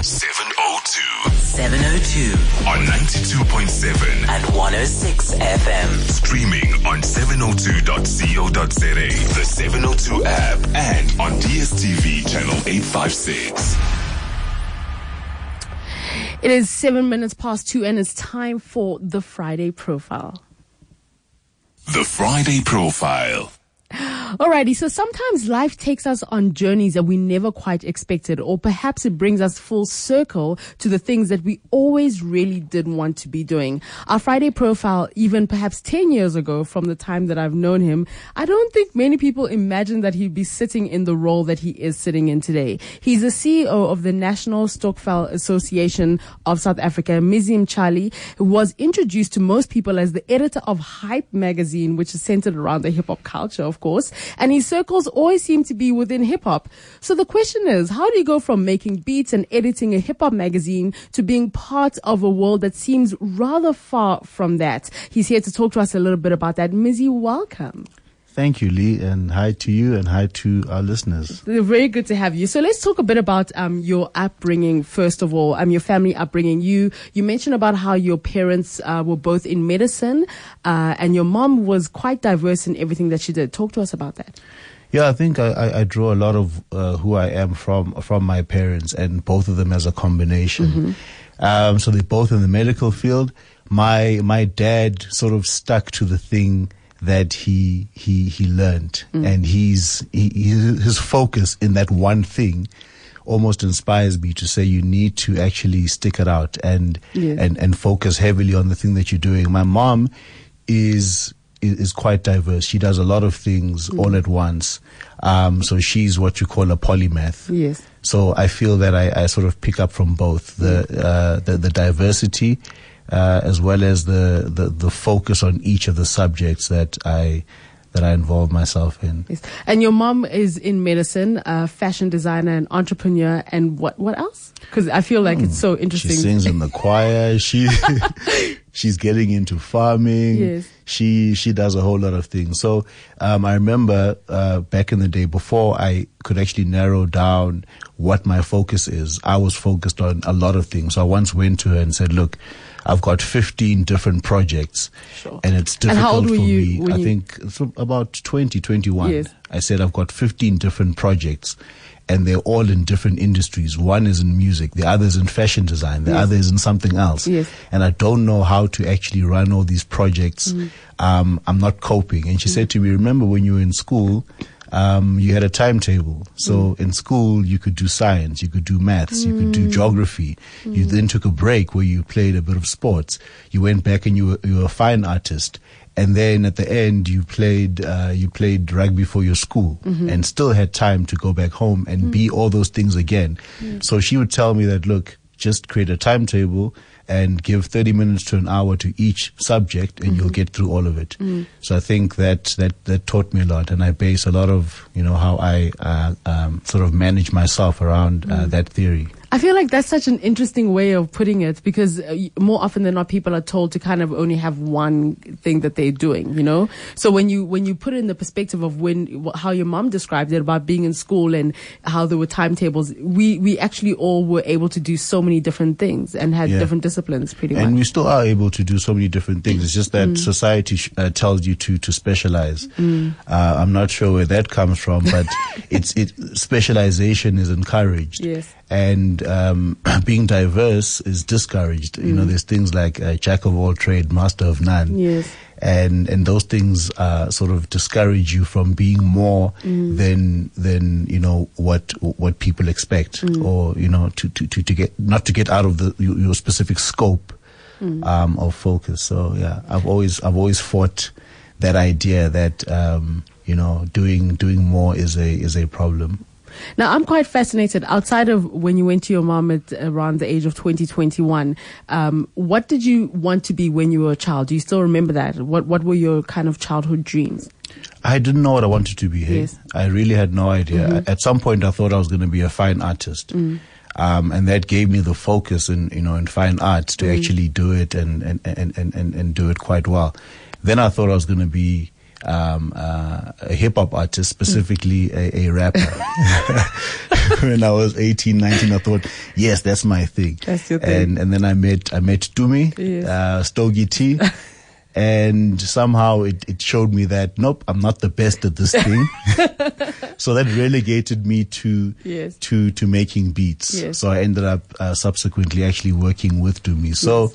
702 702 on 92.7 and 106 FM. streaming on 702.co.za, the 702 app, and on DSTV channel 856. It is seven minutes past two, and it's time for the Friday profile. The Friday Profile. Alrighty, so sometimes life takes us on journeys that we never quite expected, or perhaps it brings us full circle to the things that we always really didn't want to be doing. Our Friday profile, even perhaps 10 years ago from the time that I've known him, I don't think many people imagined that he'd be sitting in the role that he is sitting in today. He's the CEO of the National Stokvel Association of South Africa, Mizim Charlie, who was introduced to most people as the editor of Hype magazine, which is centered around the hip hop culture, of course. And his circles always seem to be within hip hop. So the question is, how do you go from making beats and editing a hip hop magazine to being part of a world that seems rather far from that? He's here to talk to us a little bit about that. Mizzy, welcome. Thank you, Lee, and hi to you and hi to our listeners. Very good to have you. So let's talk a bit about um, your upbringing first of all. Um, your family upbringing. You you mentioned about how your parents uh, were both in medicine, uh, and your mom was quite diverse in everything that she did. Talk to us about that. Yeah, I think I, I, draw a lot of uh, who I am from from my parents, and both of them as a combination. Um, so they're both in the medical field. My my dad sort of stuck to the thing that he he he learned, and he's he, his focus in that one thing almost inspires me to say you need to actually stick it out and Yes. and and focus heavily on the thing that you're doing. My mom is is, quite diverse. She does a lot of things all at once. Um, so she's what you call a polymath. Yes. So I feel that I, I sort of pick up from both the uh, the, the diversity uh, as well as the, the the focus on each of the subjects that I that I involve myself in. Yes. And your mom is in medicine, a fashion designer, and entrepreneur, and what what else? Because I feel like it's so interesting. She sings in the choir. She she's getting into farming. Yes. She she does a whole lot of things. So um, I remember uh, back in the day before I could actually narrow down what my focus is. I was focused on a lot of things. So I once went to her and said, "Look, I've got 15 different projects, Sure. and it's And difficult were for you me. I you- think about 20, 21. Yes. I said I've got 15 different projects and they're all in different industries. One is in music, the other is in fashion design, the Yes. other is in something else. Yes. And I don't know how to actually run all these projects. Mm. Um, I'm not coping. And she said to me, remember when you were in school, um, you had a timetable. So Mm. in school, you could do science, you could do maths, you could do geography. Mm. You then took a break where you played a bit of sports. You went back and you were, you were a fine artist. And then at the end, you played uh, you played rugby for your school, Mm-hmm. and still had time to go back home and be Mm. all those things again. So she would tell me that, look, just create a timetable and give 30 minutes to an hour to each subject and Mm-hmm. you'll get through all of it. Mm. So I think that, that, that taught me a lot and I base a lot of, you know, how I uh, um, sort of manage myself around Mm. uh, that theory. I feel like that's such an interesting way of putting it because uh, more often than not, people are told to kind of only have one thing that they're doing, you know? So when you, when you put it in the perspective of when, how your mom described it about being in school and how there were timetables, we, we actually all were able to do so many different things and had Yeah. different disciplines pretty And much. And we still are able to do so many different things. It's just that Mm. society sh- uh, tells you to to specialize. Uh, I'm not sure where that comes from, but it's it specialization is encouraged. Yes. And um, being diverse is discouraged. You know, there's things like uh, jack of all trade, master of none. Yes. And and those things uh, sort of discourage you from being more than than you know what what people expect, or you know to, to, to, to get not to get out of the your, your specific scope um, of focus. So yeah, I've always I've always fought that idea that um, you know doing doing more is a is a problem. Now, I'm quite fascinated. Outside of when you went to your mom at around the age of 20, um, what did you want to be when you were a child? Do you still remember that? What What were your kind of childhood dreams? I didn't know what I wanted to be. Hey? Yes. I really had no idea. At some point, I thought I was going to be a fine artist, um, and that gave me the focus in you know in fine arts to actually do it and and, and, and, and and do it quite well. Then I thought I was going to be um, uh, a hip hop artist, specifically a, a rapper. when I was 18, 19, I thought, yes, that's my thing. That's your thing. And and then I met I met Tumi, Yes. uh, Stogie T. And somehow it, it showed me that nope, I'm not the best at this thing. so that relegated me to Yes. to to making beats. Yes. So I ended up uh, subsequently actually working with Tumi. So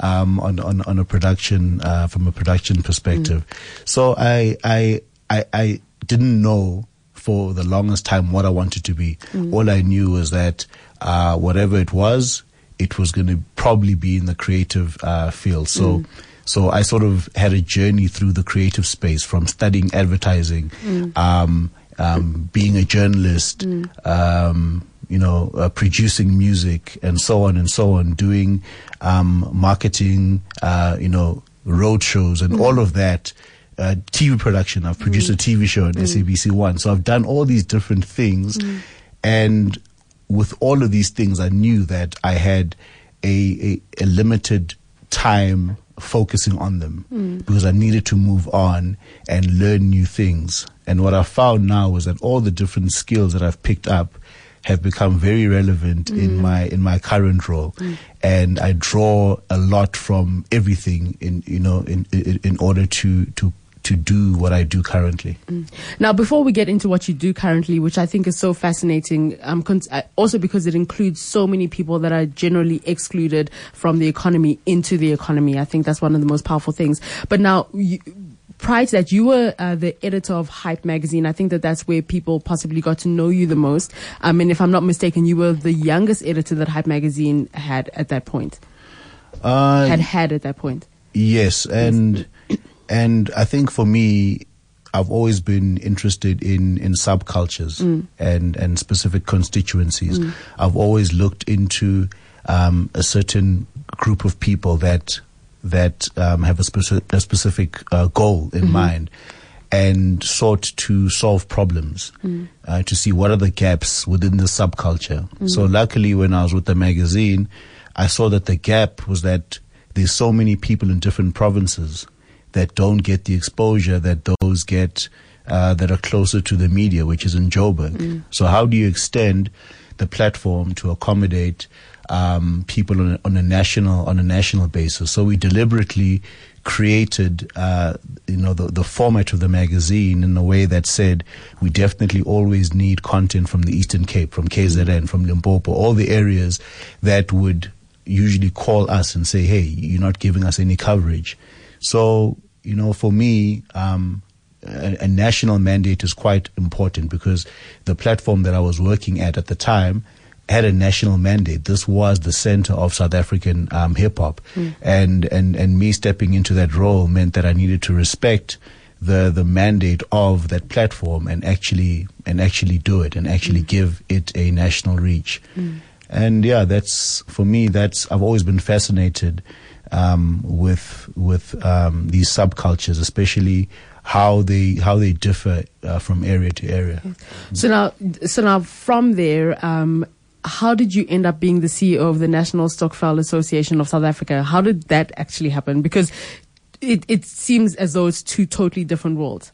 um, on, on on a production uh, from a production perspective. So I I I I didn't know for the longest time what I wanted to be. All I knew was that uh, whatever it was, it was going to probably be in the creative uh, field. So. So I sort of had a journey through the creative space from studying advertising, um, um, being a journalist, um, you know, uh, producing music, and so on and so on, doing um, marketing, uh, you know, road shows, and all of that. Uh, TV production. I've produced a TV show on SABC One. So I've done all these different things, and with all of these things, I knew that I had a, a, a limited time focusing on them because I needed to move on and learn new things. And what I found now was that all the different skills that I've picked up have become very relevant in my in my current role, and I draw a lot from everything in you know in in, in order to to to do what I do currently. Now, before we get into what you do currently, which I think is so fascinating, um, uh, also because it includes so many people that are generally excluded from the economy into the economy. I think that's one of the most powerful things. But now, you, prior to that, you were uh, the editor of Hype magazine. I think that that's where people possibly got to know you the most. Um, and if I'm not mistaken, you were the youngest editor that Hype magazine had at that point. Uh, Had had at that point. Yes, and and I think for me, I've always been interested in in subcultures and and specific constituencies. I've always looked into um, a certain group of people that that um, have a, speci- a specific uh, goal in mind. And sought to solve problems, uh, to see what are the gaps within the subculture. So, luckily, when I was with the magazine, I saw that the gap was that there's so many people in different provinces that don't get the exposure that those get uh, that are closer to the media, which is in Joburg. So how do you extend the platform to accommodate um, people on a, on a national on a national basis? So we deliberately created, uh, you know, the, the format of the magazine in a way that said we definitely always need content from the Eastern Cape, from KZN, from Limpopo, all the areas that would usually call us and say, "Hey, you're not giving us any coverage." So, you know, for me, um, a, a national mandate is quite important because the platform that I was working at at the time had a national mandate. This was the center of South African um, hip hop, and and and me stepping into that role meant that I needed to respect the the mandate of that platform and actually and actually do it and actually give it a national reach. And yeah, that's for me. That's I've always been fascinated um, with with um, these subcultures, especially how they how they differ uh, from area to area. So now, so now from there, um, how did you end up being the CEO of the National Stokvel Association of South Africa? How did that actually happen? Because it, it seems as though it's two totally different worlds.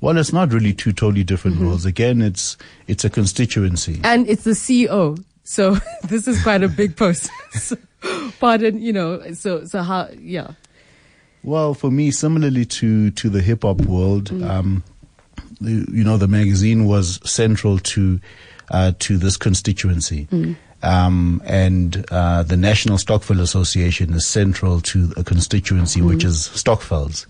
Well, it's not really two totally different roles. Again, it's it's a constituency. And it's the CEO. So this is quite a big post. so, pardon, you know, so, so how, yeah. Well, for me, similarly to to the hip hop world, um, the- you know, the magazine was central to uh, to this constituency. Um, and uh, the National Stokvel Association is central to a constituency which is Stokvels.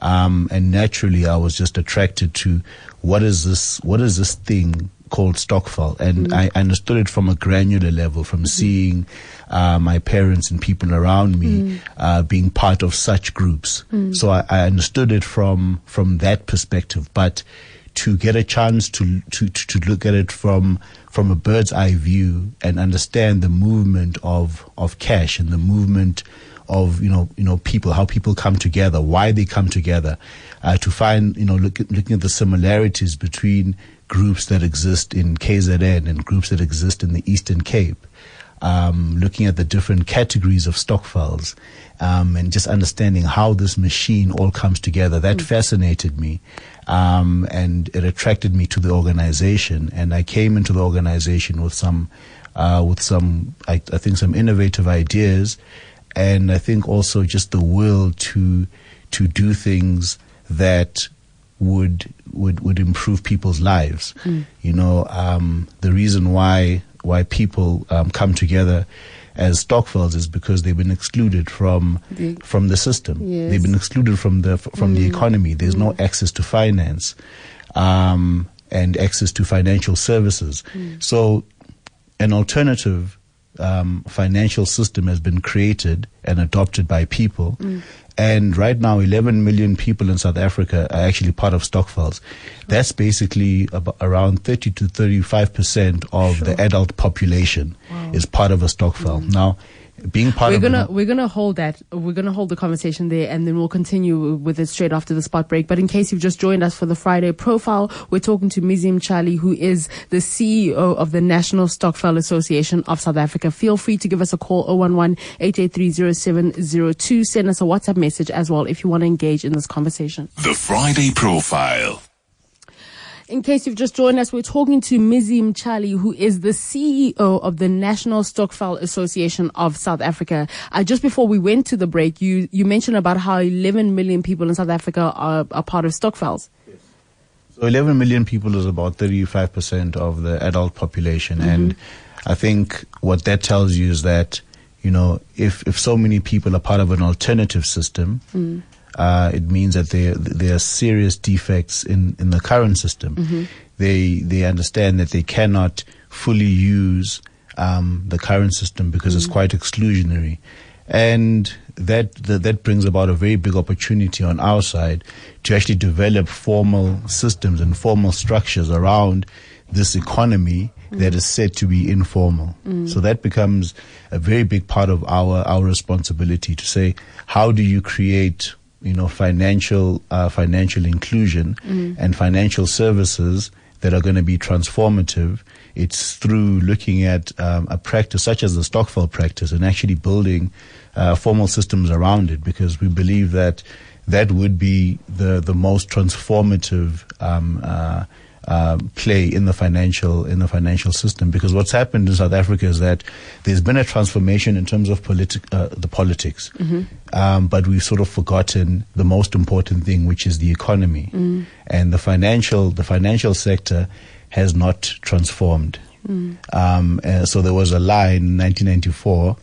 Um, and naturally, I was just attracted to what is this? What is this thing called Stokvel? And I understood it from a granular level, from seeing uh, my parents and people around me uh, being part of such groups. So I, I understood it from from that perspective, but to get a chance to, to to look at it from from a bird's eye view and understand the movement of of cash and the movement of you know you know people how people come together why they come together uh, to find you know look looking at the similarities between groups that exist in KZN and groups that exist in the Eastern Cape um, looking at the different categories of stokvels, um, and just understanding how this machine all comes together. That fascinated me. Um, and it attracted me to the organization. And I came into the organization with some, uh, with some, I, I think, some innovative ideas, and I think also just the will to to do things that would would would improve people's lives. You know, um, the reason why why people um, come together as stokvels is because they've been excluded from The- from the system. Yes. They've been excluded from the from the economy. There's no access to finance um, and access to financial services. So, an alternative um, financial system has been created and adopted by people. And right now, 11 million people in South Africa are actually part of stokvels. That's basically about around 30 to 35 percent of the adult population is part of a stokvel. Now, being part we're of gonna an- we're gonna hold that we're gonna hold the conversation there and then we'll continue with it straight after the spot break. But in case you've just joined us for the friday profile we're talking to mizim chali who is the ceo of the national stokvel association of south africa. Feel free to give us a call 011 883 send us a whatsapp message as well if you want to engage in this conversation. The Friday Profile. In case you've just joined us, we're talking to Mizim Chali, who is the CEO of the National Stokvel Association of South Africa. Uh, just before we went to the break, you, you mentioned about how 11 million people in South Africa are, are part of stokvels. So 11 million people is about 35% of the adult population. And I think what that tells you is that, you know, if, if so many people are part of an alternative system, uh, it means that there, there are serious defects in, in the current system. They, they understand that they cannot fully use um, the current system because it's quite exclusionary. And that, that that brings about a very big opportunity on our side to actually develop formal systems and formal structures around this economy that is said to be informal. So that becomes a very big part of our our responsibility to say how do you create you know financial uh, financial inclusion and financial services that are going to be transformative. It's through looking at um, a practice such as the Stokvel practice and actually building uh, formal systems around it because we believe that that would be the, the most transformative um, uh, uh, play in the financial in the financial system. Because what's happened in South Africa is that there's been a transformation in terms of politi- uh, the politics, um, but we've sort of forgotten the most important thing, which is the economy, and the financial the financial sector has not transformed. Um, uh, so there was a line in 1994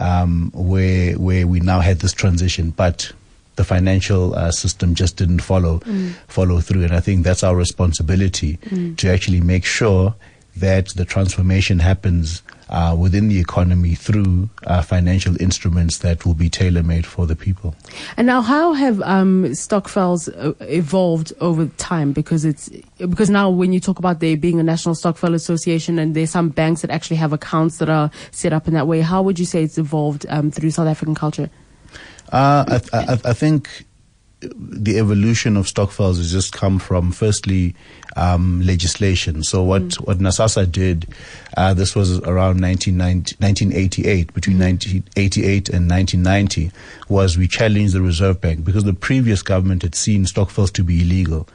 um, where where we now had this transition, but the financial uh, system just didn't follow follow through, and I think that's our responsibility to actually make sure that the transformation happens uh, within the economy through uh, financial instruments that will be tailor made for the people. And now, how have um, stokvels uh, evolved over time? Because it's because now, when you talk about there being a national stokvel association, and there's some banks that actually have accounts that are set up in that way, how would you say it's evolved um, through South African culture? Uh, I, th- I, I think the evolution of stokvels has just come from firstly um, legislation. So what what Nasasa did, uh, this was around 1990 1988, between 1988 and 1990, was we challenged the Reserve Bank because the previous government had seen stokvels to be illegal.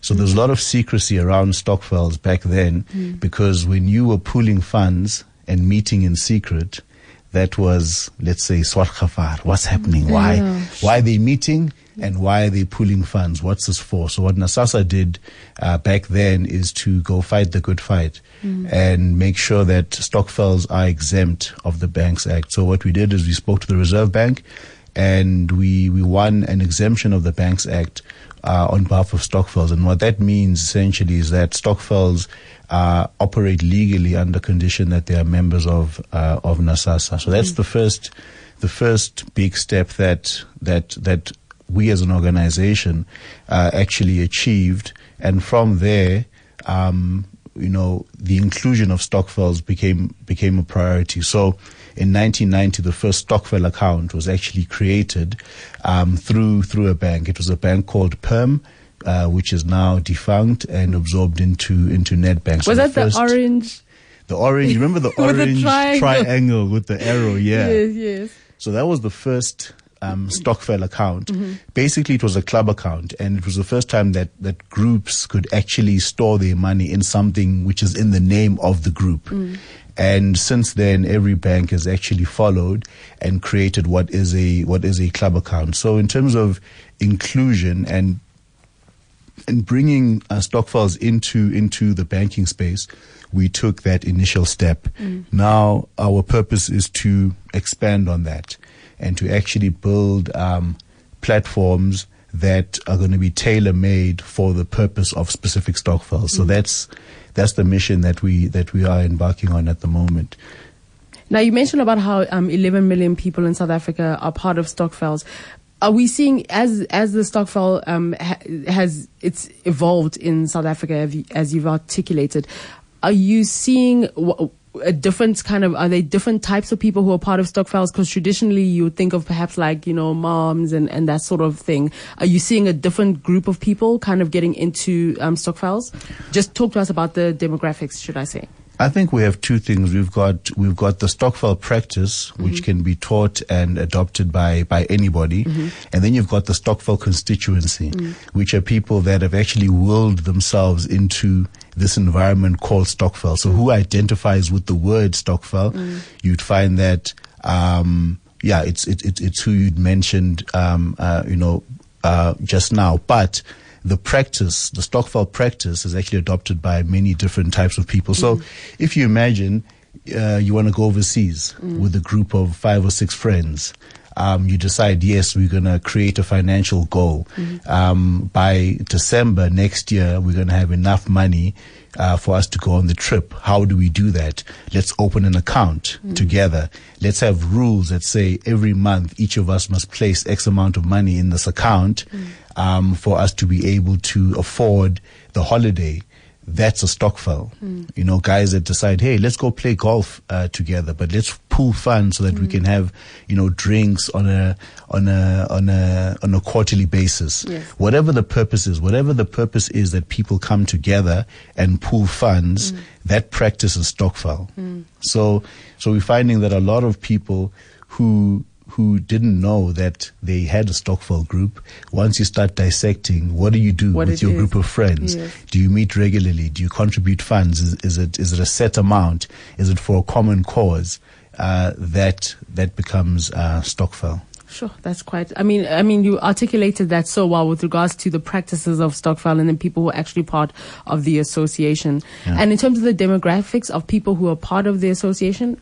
So there's a lot of secrecy around stokvels back then because when you were pooling funds and meeting in secret, that was, let's say, swat khafar. What's happening? Why? Yeah. Why are they meeting? And why are they pulling funds? What's this for? So what Nasasa did uh, back then is to go fight the good fight and make sure that stokvels are exempt of the Banks Act. So what we did is we spoke to the Reserve Bank and we, we won an exemption of the Banks Act uh, on behalf of stokvels. And what that means essentially is that stokvels uh, operate legally under condition that they are members of uh, of Nasasa. So that's the first the first big step that that that we as an organization uh, actually achieved, and from there. Um, you know, the inclusion of stokvels became became a priority. So, in 1990, the first stokvel account was actually created um, through through a bank. It was a bank called Perm, uh, which is now defunct and absorbed into into Nedbank. So Was the that the first- orange? The orange, remember the With the orange triangle. triangle with the arrow? Yeah. Yes, yes. So that was the first um, Stokvel account. Mm-hmm. Basically, it was a club account, and it was the first time that, that groups could actually store their money in something which is in the name of the group. Mm. And since then, every bank has actually followed and created what is a what is a club account. So, in terms of inclusion and and bringing uh, Stokvels into into the banking space, we took that initial step. Now our purpose is to expand on that and to actually build um, platforms that are going to be tailor made for the purpose of specific Stokvels. So that's that's the mission that we that we are embarking on at the moment. Now you mentioned about how um, 11 million people in South Africa are part of Stokvels. Are we seeing as as the Stokvel um, ha- has it's evolved in South Africa as you- as you've articulated? Are you seeing a different kind of are they different types of people who are part of Stokvels? Because traditionally you would think of perhaps like you know moms and and that sort of thing. Are you seeing a different group of people kind of getting into um, Stokvels? Just talk to us about the demographics, should I say? I think we have two things. We've got we've got the Stokvel practice, which can be taught and adopted by by anybody, and then you've got the Stokvel constituency, which are people that have actually willed themselves into this environment called Stokvel. So who identifies with the word Stokvel? You'd find that. Um, yeah, it's it, it, it's who you'd mentioned, um, uh, you know, uh, just now. But the practice, the Stokvel practice, is actually adopted by many different types of people. So, if you imagine uh, you want to go overseas with a group of five or six friends. Um, you decide, yes, we're going to create a financial goal. Um, by December next year, we're going to have enough money uh, for us to go on the trip. How do we do that? Let's open an account together. Let's have rules that say every month each of us must place X amount of money in this account um, for us to be able to afford the holiday. That's a Stokvel. Hmm. You know, guys that decide, hey, let's go play golf uh, together, but let's pool funds so that we hmm. can have, you know, drinks on a on a on a on a quarterly basis. Yes. Whatever the purpose is, whatever the purpose is that people come together and pool funds, hmm. that practice is Stokvel. So so we're finding that a lot of people who who didn't know that they had a Stokvel group. Once you start dissecting, what do you do What with your is. group of friends? Yes. Do you meet regularly? Do you contribute funds? Is, is it is it a set amount? Is it for a common cause? Uh, that that becomes uh, Stokvel. Sure, that's quite. I mean, I mean, you articulated that so well with regards to the practices of Stokvel and then people who are actually part of the association. Yeah. And in terms of the demographics of people who are part of the association,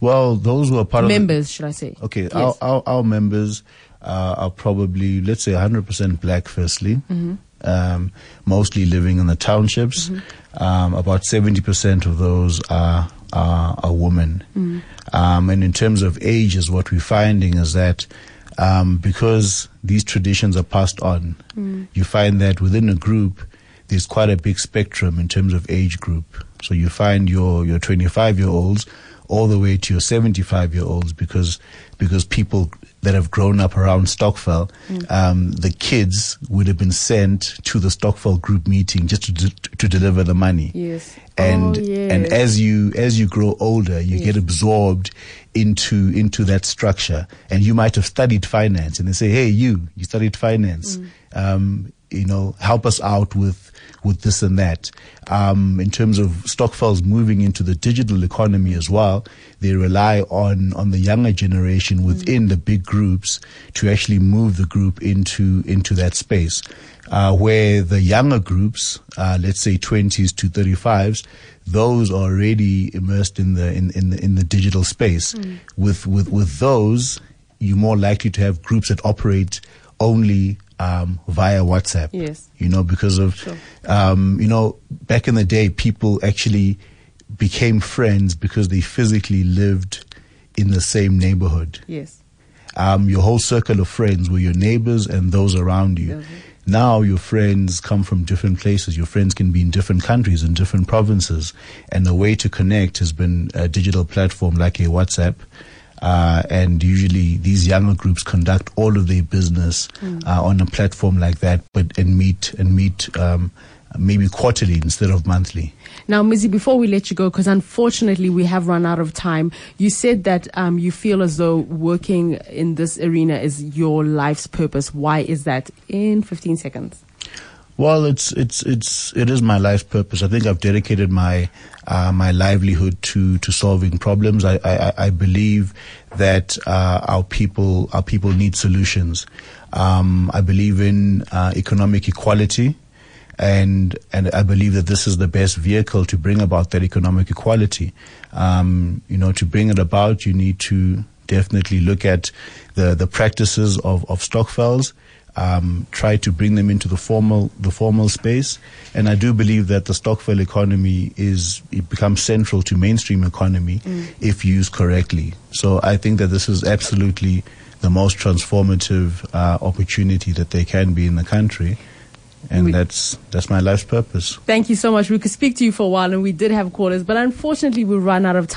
Well, those who are part of members, should I say? Okay, Yes. our, our, our members uh, are probably, let's say, 100% black, firstly, Mm-hmm. um, mostly living in the townships. Um, about 70% of those are, are, are women. Mm-hmm. Um, and in terms of ages, what we're finding is that um, because these traditions are passed on, Mm. you find that within a group, there's quite a big spectrum in terms of age group. So you find your, your 25 year olds all the way to your 75 year olds because because people that have grown up around Stokvel, um, the kids would have been sent to the Stokvel group meeting just to, de- to deliver the money. Yes. And Oh, and yes. as you as you grow older, you get absorbed into into that structure, and you might have studied finance, and they say, "Hey, you, you studied finance. Um, you know, help us out with with this and that." Um, in terms of Stokvels moving into the digital economy as well, they rely on on the younger generation within the big groups to actually move the group into into that space uh, where the younger groups, uh, let's say 20s to 35s, those are already immersed in the in, in the in the digital space. With with with those, you're more likely to have groups that operate only um, via WhatsApp. Yes. You know, because of Sure. um, you know, back in the day, people actually became friends because they physically lived in the same neighborhood Yes. um, your whole circle of friends were your neighbors and those around you. Mhm. Now your friends come from different places. Your friends can be in different countries and different provinces, and the way to connect has been a digital platform like a WhatsApp. Uh, and usually these younger groups conduct all of their business uh, on a platform like that, but and meet and meet um, maybe quarterly instead of monthly. Now, Mizzy, before we let you go, because unfortunately we have run out of time, you said that um, you feel as though working in this arena is your life's purpose. Why is that? In 15 seconds. Well, it's it's it's it is my life's purpose. I think I've dedicated my uh, my livelihood to to solving problems. I I, I believe that uh, our people our people need solutions. Um, I believe in uh, economic equality, and and I believe that this is the best vehicle to bring about that economic equality. Um, you know, to bring it about, you need to definitely look at the the practices of of Stokvels um, try to bring them into the formal the formal space. And I do believe that the Stokvel economy is it becomes central to mainstream economy if used correctly. So I think that this is absolutely the most transformative uh, opportunity that there can be in the country. And We- that's that's my life's purpose. Thank you so much. We could speak to you for a while, and we did have callers, but unfortunately we ran out of time.